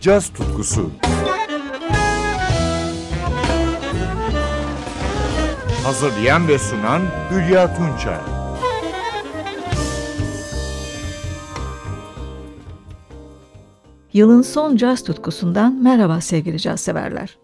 caz tutkusu. Hazırlayan ve sunan Hülya Tunçay. Yılın son caz tutkusundan merhaba sevgili caz severler.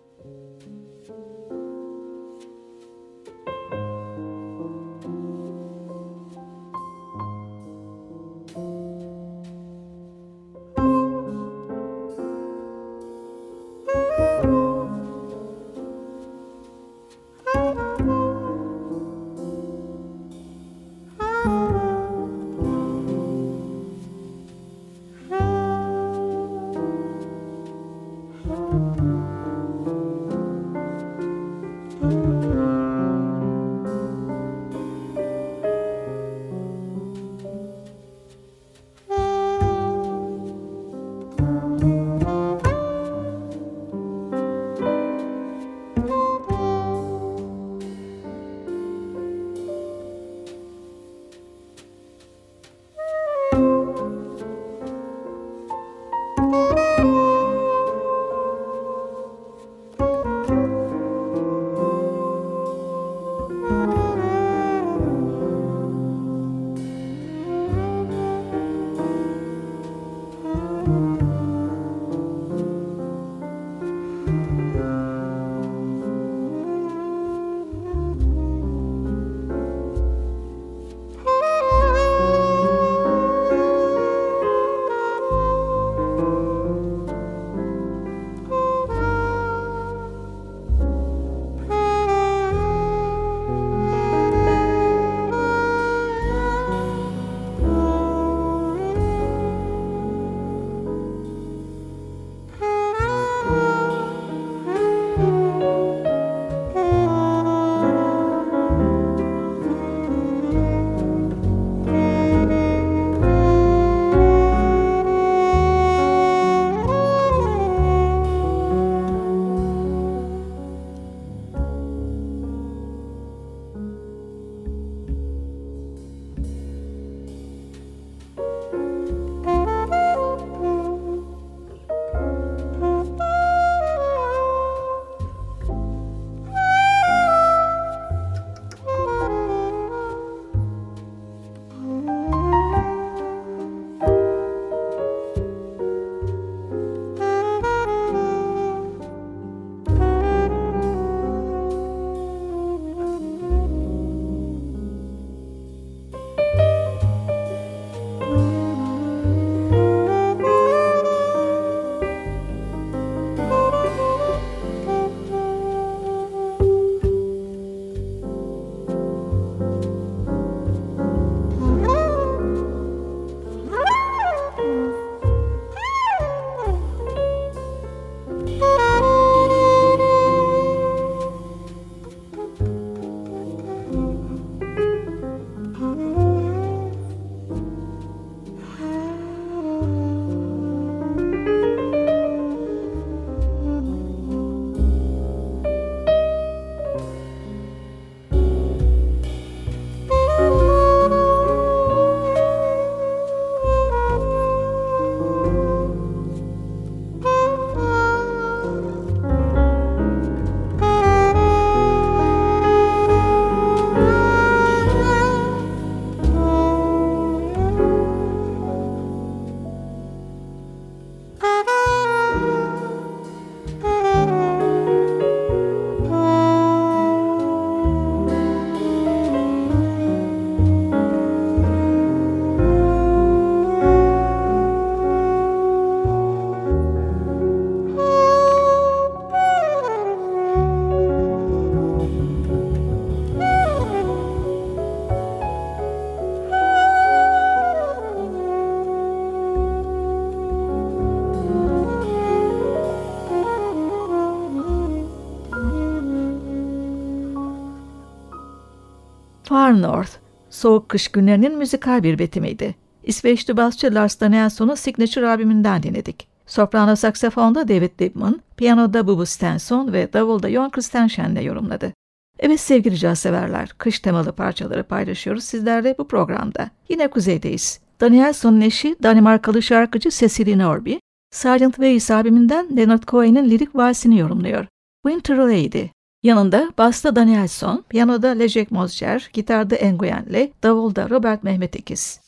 North, soğuk kış günlerinin müzikal bir betimiydi. İsveçli basçı Lars Danielson'un Signature albümünden dinledik. Soprano saksafonda David Dibman, piyanoda Bubu Stenson ve davulda Jon Christensen'le yorumladı. Evet sevgili caz severler, kış temalı parçaları paylaşıyoruz sizlerle bu programda. Yine kuzeydeyiz. Danielson'un eşi Danimarkalı şarkıcı Cecilie Norby, Sgt. Weiss albümünden Leonard Cohen'in lirik valsini yorumluyor. Winter Lady. Yanında basta Danielson, piyanoda Lejek Mozger, gitarda Enguyen'le, davulda Robert Mehmet Ekiz.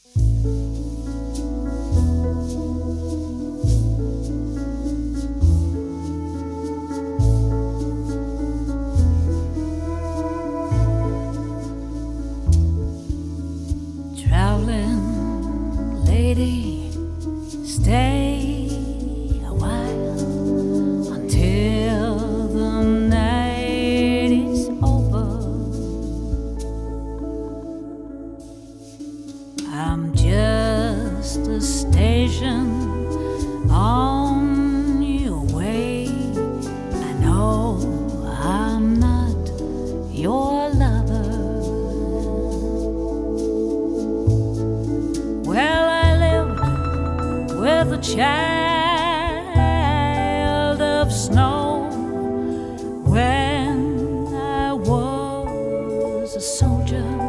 Winter Lady, child of snow when I was a soldier.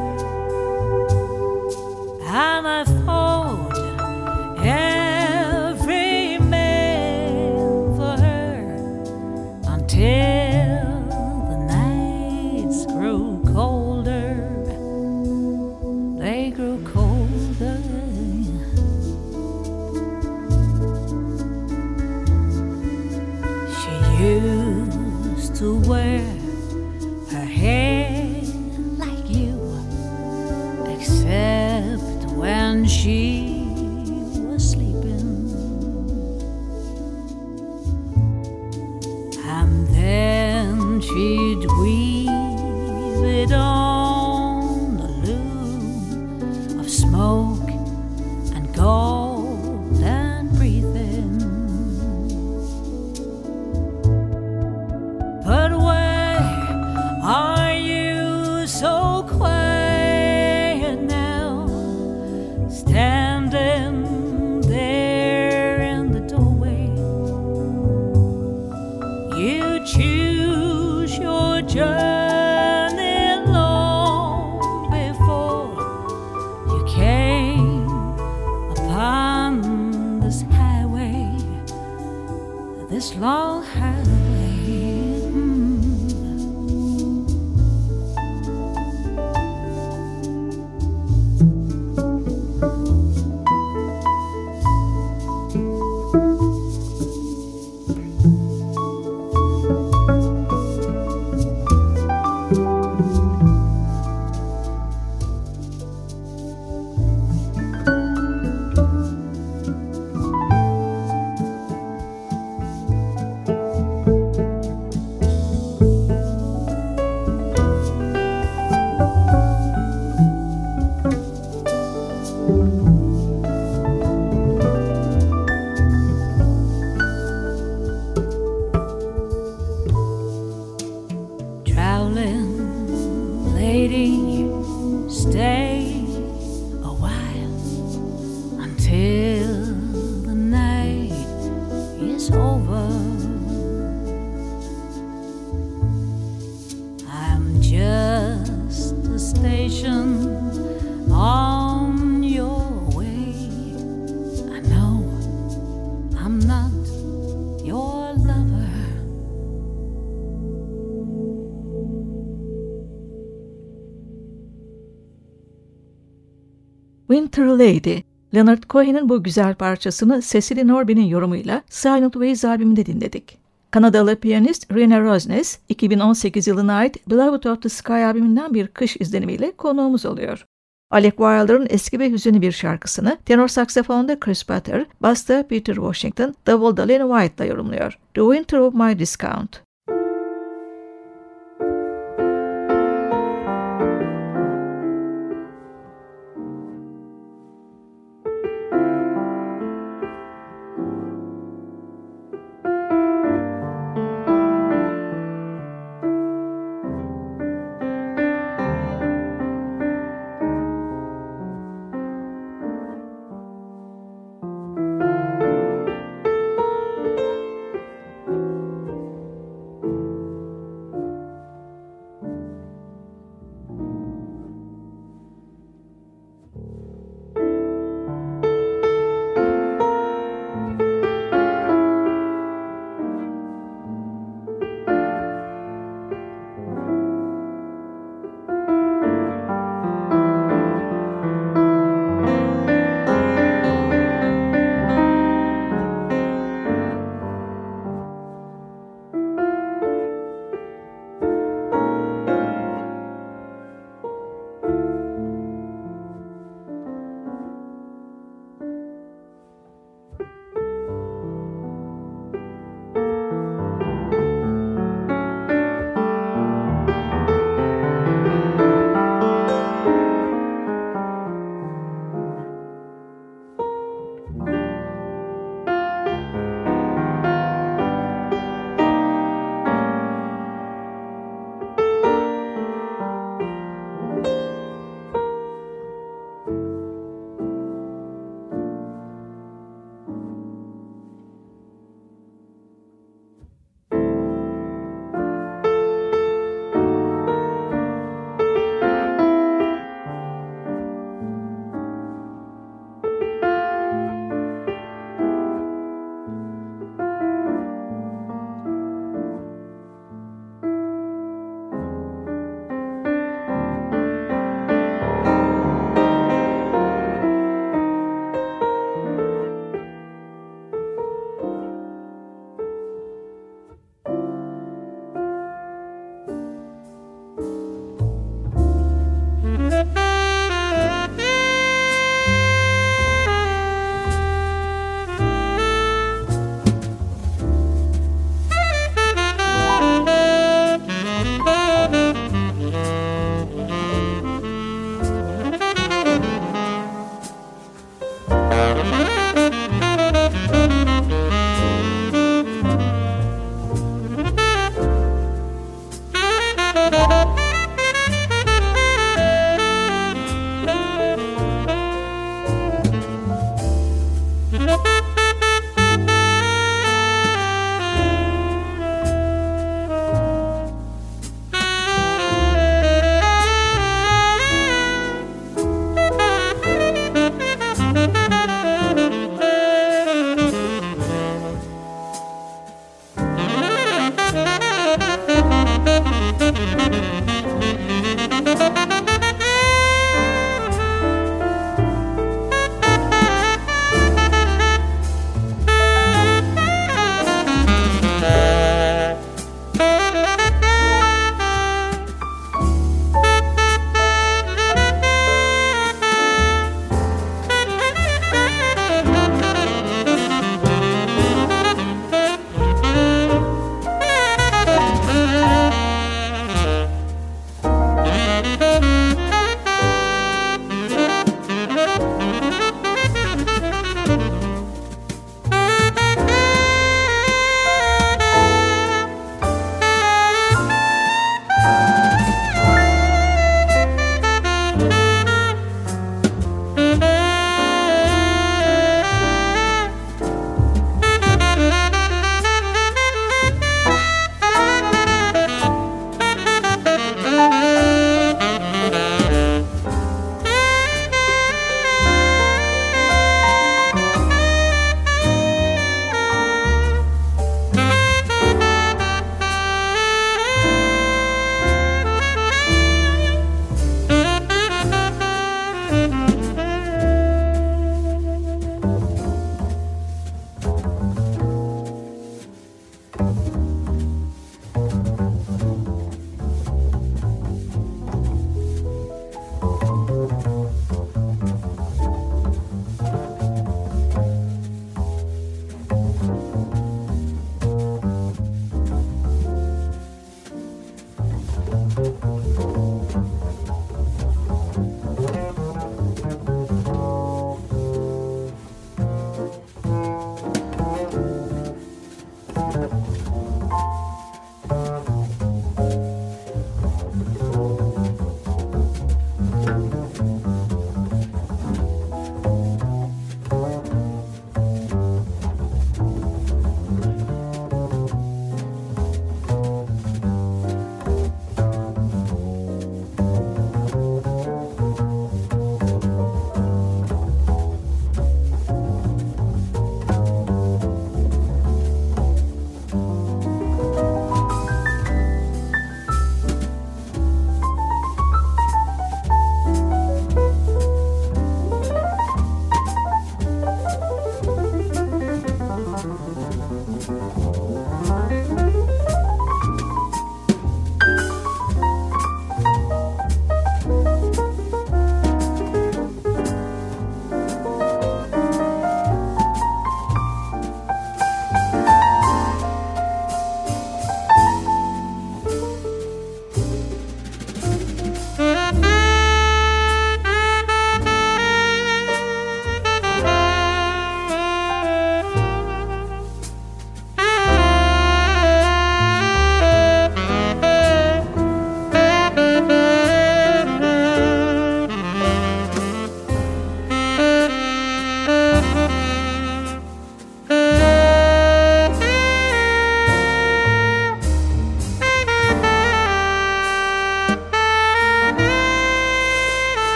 Leonard Cohen'in bu güzel parçasını Cecily Norby'nin yorumuyla Silent Ways albümünde dinledik. Kanadalı piyanist Rena Rosnes, 2018 yılına ait Beloved of the Sky albümünden bir kış izlenimiyle konuğumuz oluyor. Alec Wilder'ın eski ve hüzünlü bir şarkısını tenor saksafonda Chris Butter, basta Peter Washington, davulda Lenny White'la yorumluyor. The Winter of My Discount.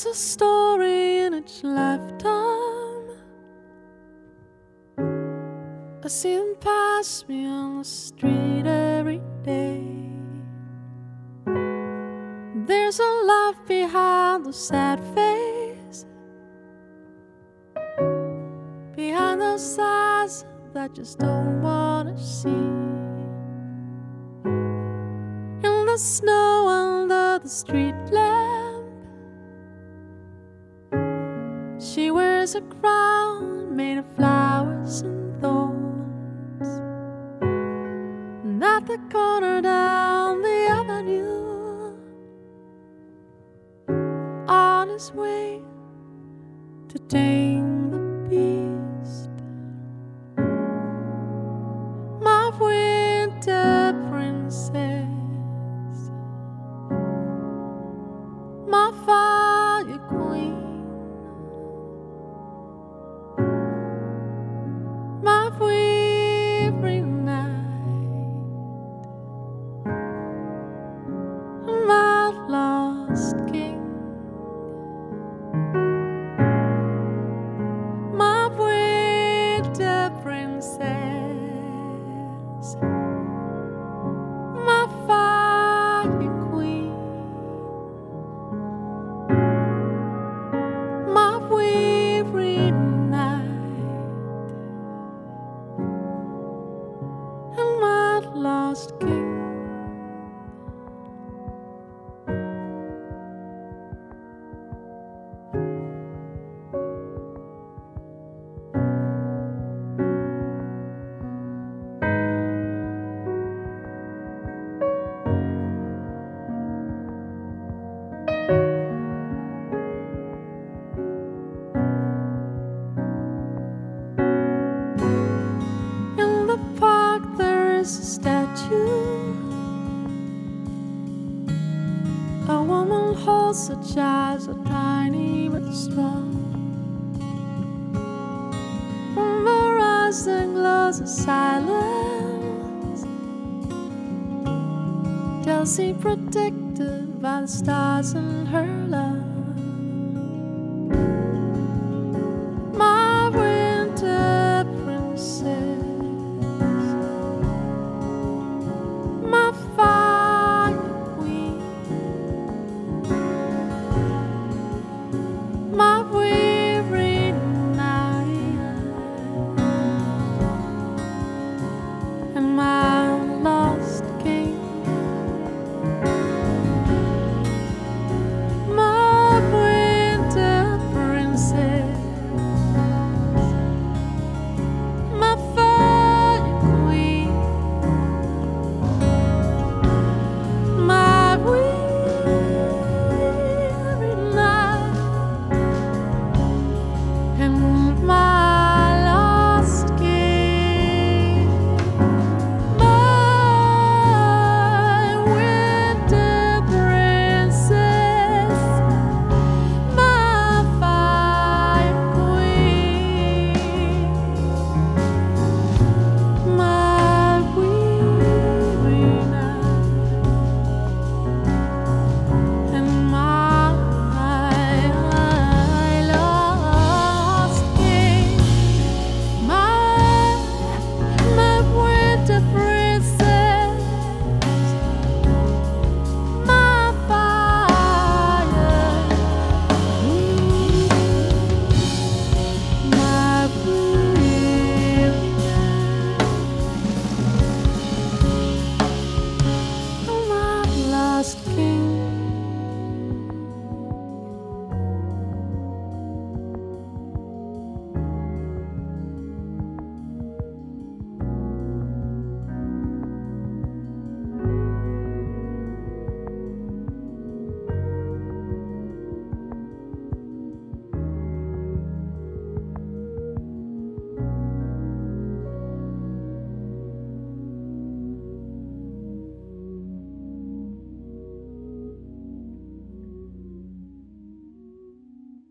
There's a story in each lifetime. I see them pass me on the street every day. There's a life behind the sad face, behind those eyes that just don't wanna see. In the snow under the street wears a crown made of flowers and thorns. And at the corner down the avenue, on his way to tame protected by the stars and her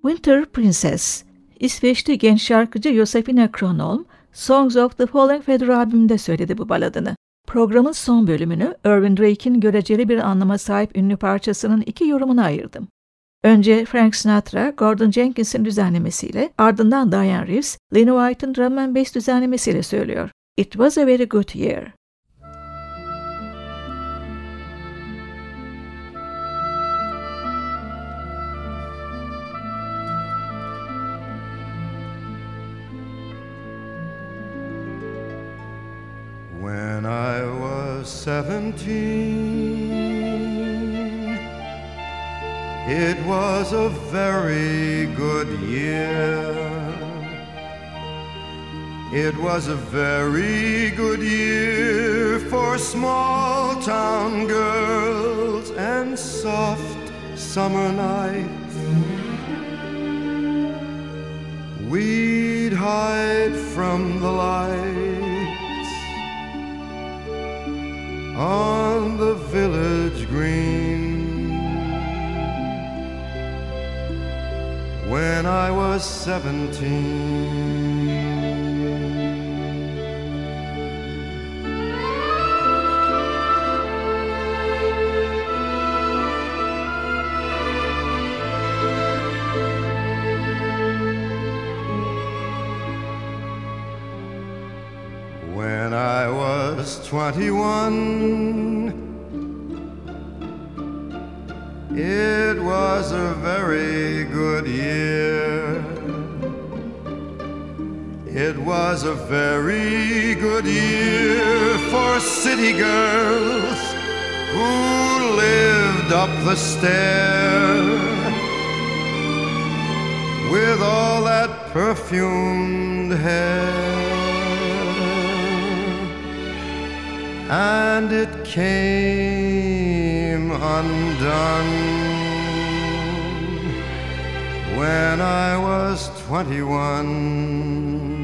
Winter Princess, İsveçli genç şarkıcı Josefina Kronholm, Songs of the Fallen Feather albümünde söyledi bu baladını. Programın son bölümünü Irvin Drake'in göreceli bir anlama sahip ünlü parçasının iki yorumuna ayırdım. Önce Frank Sinatra, Gordon Jenkins'in düzenlemesiyle, ardından Diane Reeves, Lenny White'ın drum and bass düzenlemesiyle söylüyor. It was a very good year. Seventeen, it was a very good year. It was a very good year for small town girls and soft summer nights. We'd hide from the lights on the village green. When I was seventeen. 21, it was a very good year. It was a very good year for city girls who lived up the stair with all that perfumed hair. And it came undone when I was 21.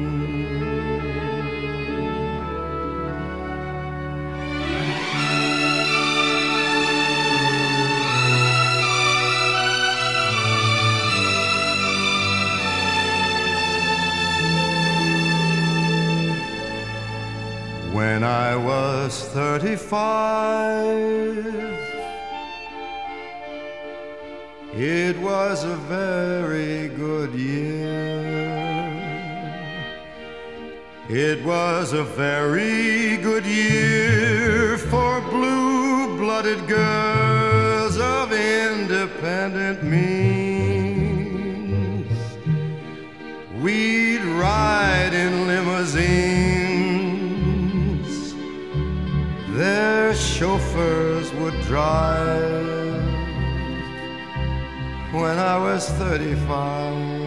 When I was 35, it was a very good year. It was a very good year for blue blooded girls of independent means. We'd ride in limousines, their chauffeurs would drive when I was 35.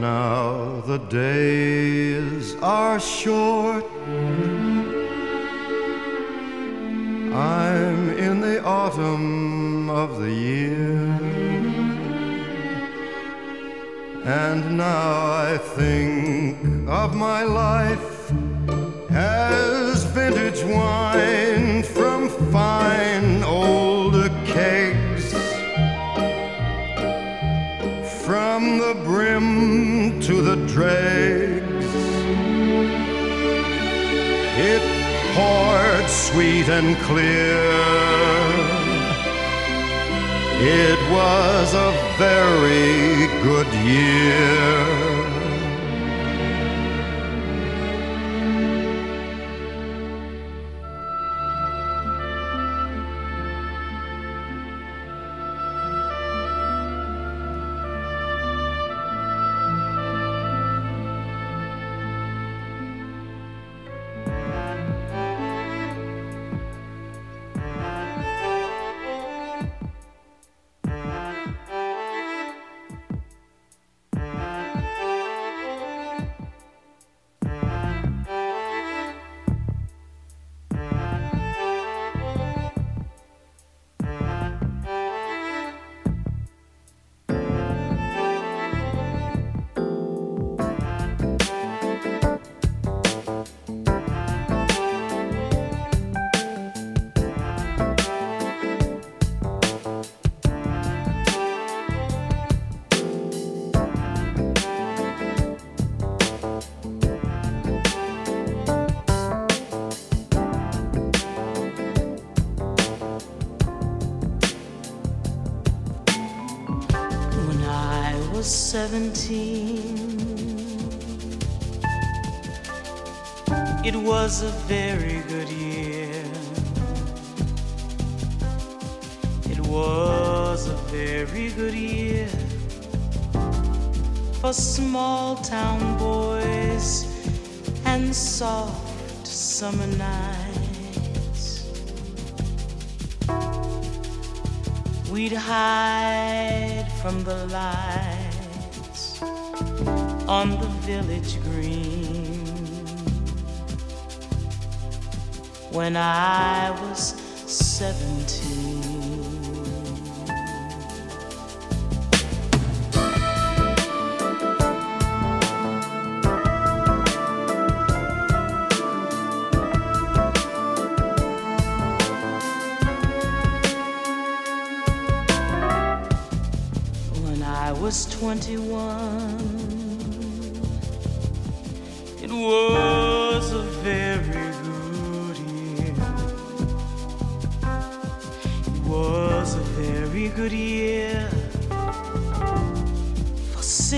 Now the days are short. I'm in the autumn of the year. And now I think of my life as vintage wine dregs, it poured sweet and clear. It was a very good year. Was a very good year. It was a very good year for small town boys and soft summer nights. We'd hide from the lights on the village green when I was 17. When I was 21,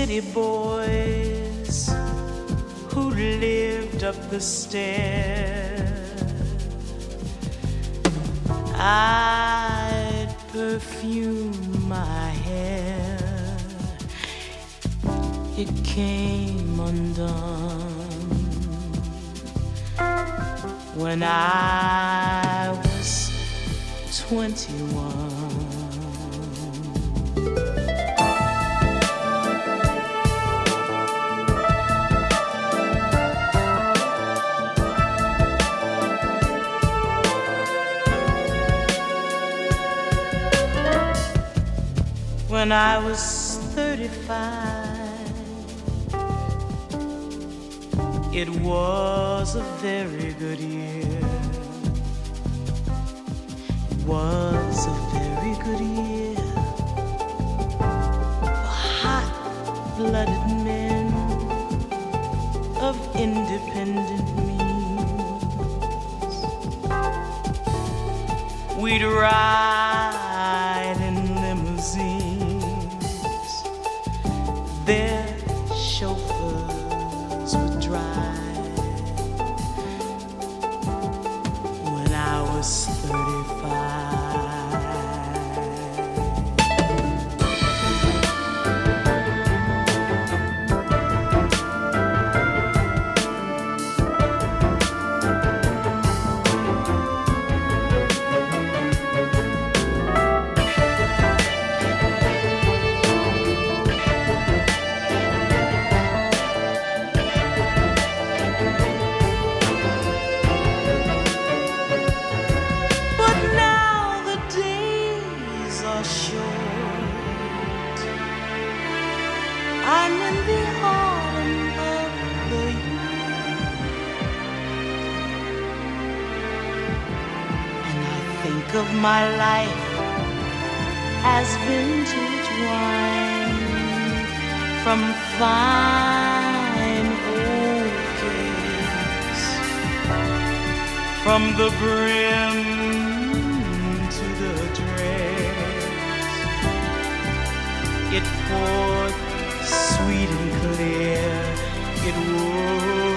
city boys who lived up the stair. I'd perfume my hair. It came undone when I was 21. When I was 35, it was a very good year. It was a very good year hot blooded men of independent means. We'd ride It poured sweet and clear. It was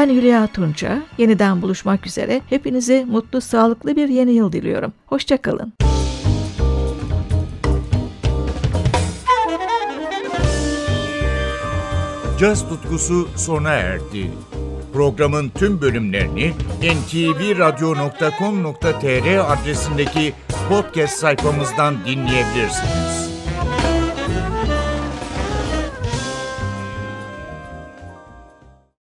Ben Hülya Tunça. Yeniden buluşmak üzere. Hepinize mutlu, sağlıklı bir yeni yıl diliyorum. Hoşçakalın. Caz tutkusu sona erdi. Programın tüm bölümlerini ntvradio.com.tr adresindeki podcast sayfamızdan dinleyebilirsiniz.